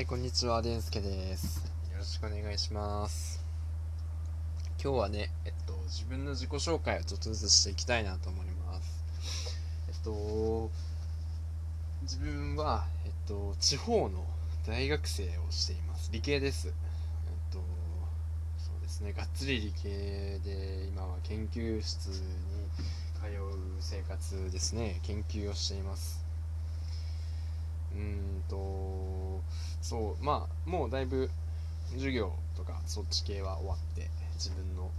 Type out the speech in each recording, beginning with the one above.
はい、こんにちは、でんすけです。よろしくお願いします。今日はね、えっと、自分の自己紹介をちょっとずつしていきたいなと思います。えっと、自分は、えっと、地方の大学生をしています。理系です。えっと、そうですね、がっつり理系で、今は研究室に通う生活ですね、研究をしています。うんと、そうまあもうだいぶ授業とかそっち系は終わって自分の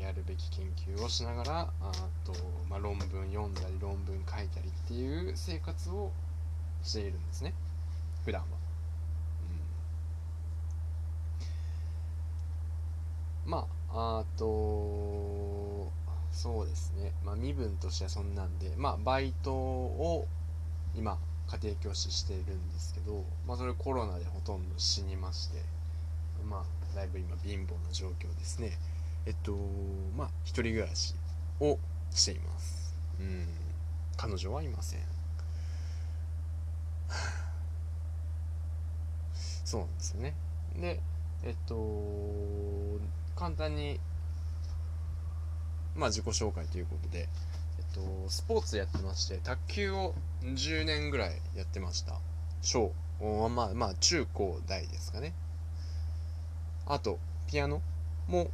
やるべき研究をしながらあと、まあ、論文読んだり論文書いたりっていう生活をしているんですね。普段は、うん、まああとそうですね。まあ身分としてはそんなんでまあバイトを今家庭教師しているんですけど、まあ、それコロナでほとんど死にましてまあだいぶ今貧乏な状況ですね。えっとまあ一人暮らしをしています。うん。彼女はいません。そうなんですよね。でえっと簡単にまあ自己紹介ということでと、スポーツやってまして、卓球を10年ぐらいやってました。小、まあ、まあ、中高大ですかね。あと、ピアノも、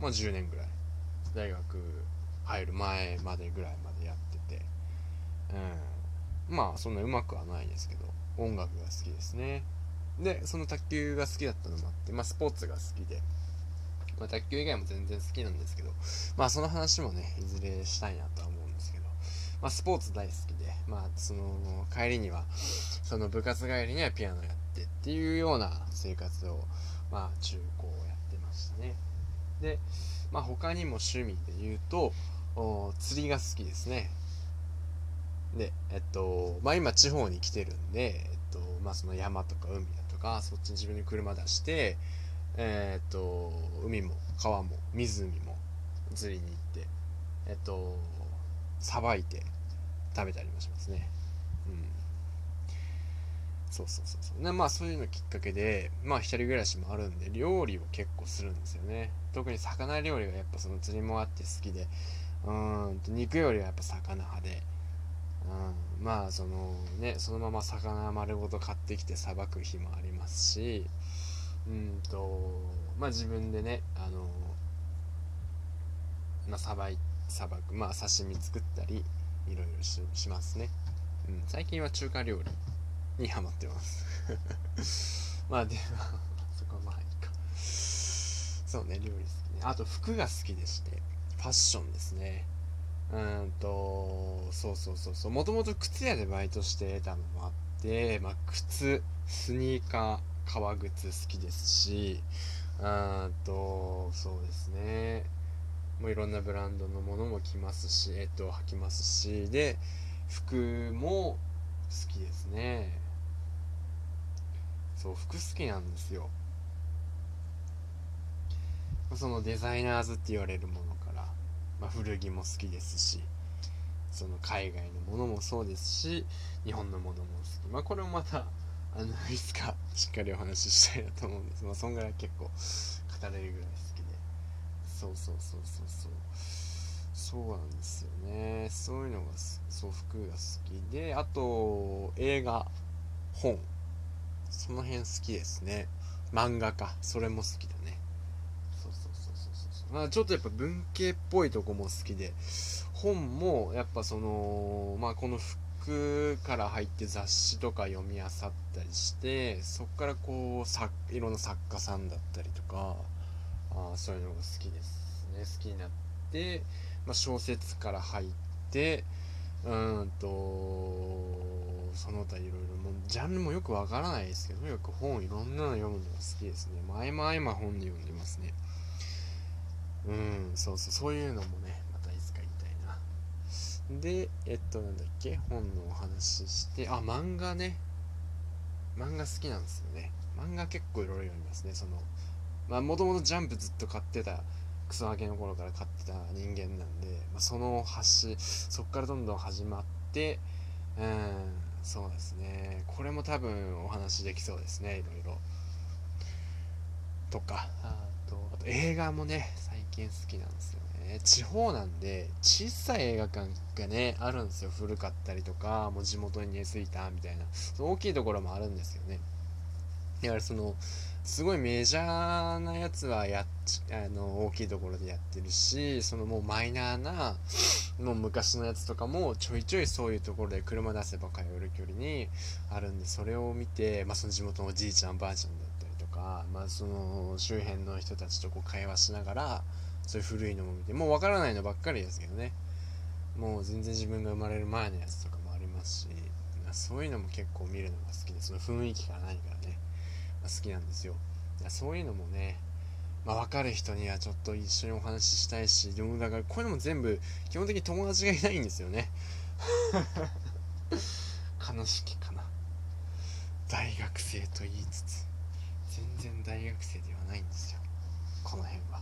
まあ、10年ぐらい。大学入る前までぐらいまでやってて、うん。まあ、そんな上手くはないですけど、音楽が好きですね。で、その卓球が好きだったのもあって、まあ、スポーツが好きで、まあ、卓球以外も全然好きなんですけど、まあその話もね、いずれしたいなとは思うんですけど、まあスポーツ大好きで、まあその帰りには、その部活帰りにはピアノやってっていうような生活を、まあ中高やってましたね。で、まあ他にも趣味で言うと、釣りが好きですね。で、えっと、まあ今地方に来てるんで、えっと、まあその山とか海だとか、そっちに自分に車出して、えーっと海も川も湖も釣りに行ってえっとさばいて食べたりもしますね。うん。そうそうそうそう。でまあそういうのきっかけでまあ一人暮らしもあるんで料理を結構するんですよね。特に魚料理がやっぱその釣りもあって好きでうんと肉よりはやっぱ魚派でうんまあそのねそのまま魚丸ごと買ってきてさばく日もありますしうんとまあ自分でねあのまあさばいさばくまあ刺身作ったりいろいろししますね、うん、最近は中華料理にハマってます。まあでまあそこはまあいいか。そうね料理好きね。あと服が好きでしてファッションですね。うんとそうそうそうそう。もともと靴屋でバイトしてたのもあってまあ靴スニーカー革靴好きですしうーんとそうですね。もういろんなブランドのものも着ますしえっと履きますしで服も好きですね。そう服好きなんですよ。そのデザイナーズって言われるものから、まあ、古着も好きですしその海外のものもそうですし日本のものも好き。まあこれもまたあのいつかしっかりお話ししたいなと思うんです。まあそんぐらい結構語れるぐらい好きで。そうそうそうそう。そうそうなんですよね。そういうのがそう服が好きで。あと映画本。その辺好きですね。漫画か。それも好きだね。そうそうそうそうそうそう。まあちょっとやっぱ文系っぽいとこも好きで。本もやっぱそのまあこの服から入って雑誌とか読み漁ったりしてそっからこういろんな作家さんだったりとかあそういうのが好きですね。好きになって、まあ、小説から入ってうんとその他いろいろもジャンルもよくわからないですけどとにかく本いろんなの読むのが好きですね。もう合間合間本で読んでますね。うんそうそうそういうのもねまたいつか言いたいなでえっとなんだっけ？本のお話ししてあ漫画ね。漫画好きなんですよね。漫画結構いろいろ読みますね。そのまあもともとジャンプずっと買ってたクソガキの頃から買ってた人間なんで、まあ、その橋そっからどんどん始まってうんそうですね。これも多分お話できそうですね。いろいろ。とかあとあと映画もね最近好きなんですよ。ね地方なんで小さい映画館がねあるんですよ。古かったりとかもう地元に根付いたみたいな。その大きいところもあるんですよね。だからそのすごいメジャーなやつはやあの大きいところでやってるしそのもうマイナーなもう昔のやつとかもちょいちょいそういうところで車出せば通える距離にあるんでそれを見て、まあ、その地元のおじいちゃんばあちゃんだったりとか、まあ、その周辺の人たちとこう会話しながらそういう古いのも見てもうわからないのばっかりですけどね。もう全然自分が生まれる前のやつとかもありますしそういうのも結構見るのが好きでその雰囲気から何からね。ま好きなんですよ。そういうのもねまあ、分かる人にはちょっと一緒にお話ししたいしでもだからこういうのも全部基本的に友達がいないんですよね。悲しきかな。大学生と言いつつ全然大学生ではないんですよ。この辺は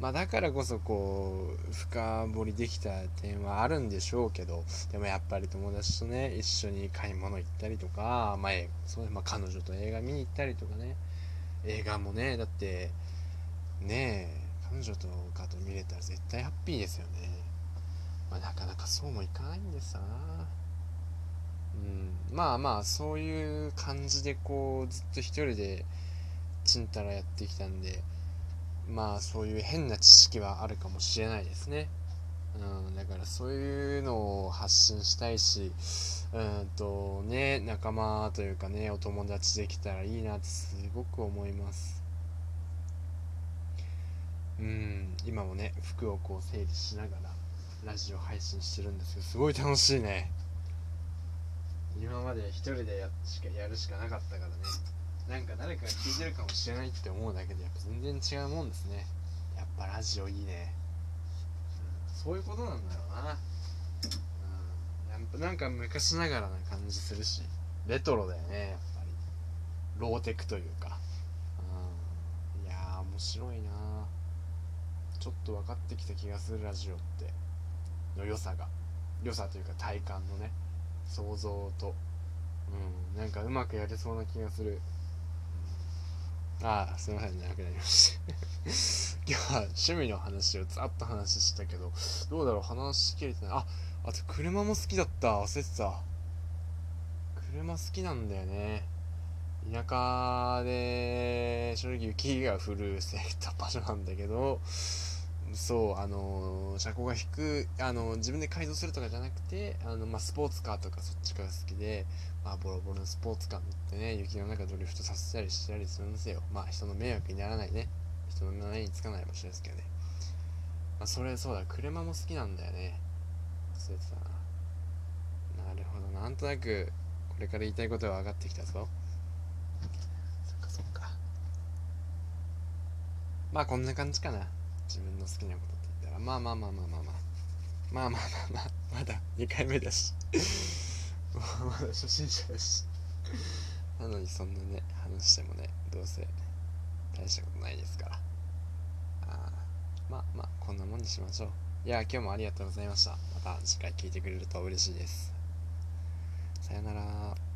まあだからこそこう深掘りできた点はあるんでしょうけどでもやっぱり友達とね一緒に買い物行ったりとか、まあ、そうまあ、彼女と映画見に行ったりとかね。映画もねだってねえ彼女とかと見れたら絶対ハッピーですよね。まあなかなかそうもいかないんでさ。うんまあまあそういう感じでこうずっと一人でちんたらやってきたんでまあそういう変な知識はあるかもしれないですねうん、だからそういうのを発信したいし、うんとね、仲間というかね、お友達できたらいいなってすごく思います。うん、今もね、服をこう整理しながらラジオ配信してるんですけど、すごい楽しいね。今まで一人でやしかやるしかなかったからね。なんか誰かが聞いてるかもしれないって思うだけで、やっぱ全然違うもんですね。やっぱラジオいいね。そういうことなんだろうな、うん、なんか昔ながらな感じするし。レトロだよねやっぱり。ローテクというか、うん、いやー面白いな。ちょっと分かってきた気がするラジオって。の良さが。良さというか体感のね。想像と。うん。なんかうまくやれそうな気がする。ああすいません長くなりました。今日は趣味の話をざっと話したけどどうだろう話しきれてない。ああと車も好きだった。忘れてた。車好きなんだよね。田舎で正直雪が降るせた場所なんだけどそうあの車高が低いあの自分で改造するとかじゃなくてあの、まあ、スポーツカーとかそっちが好きで、まあ、ボロボロのスポーツカー乗ってね雪の中ドリフトさせたりしたりするんですよ。まあ人の迷惑にならないね。人の目につかない場所ですけどね。まあそれそうだ。車も好きなんだよね。忘れてたな。なるほど。なんとなくこれから言いたいことは分かってきたぞ。そっかそっか。まあこんな感じかな。自分の好きなことって言ったらまあまあまあまあまあまあ。まあまあまあまあ。まだ2回目だし。まだ初心者だし。なのにそんなね話してもねどうせ大したことないですから。あまあまあこんなもんにしましょう。いや今日もありがとうございました。また次回聞いてくれると嬉しいです。さよなら。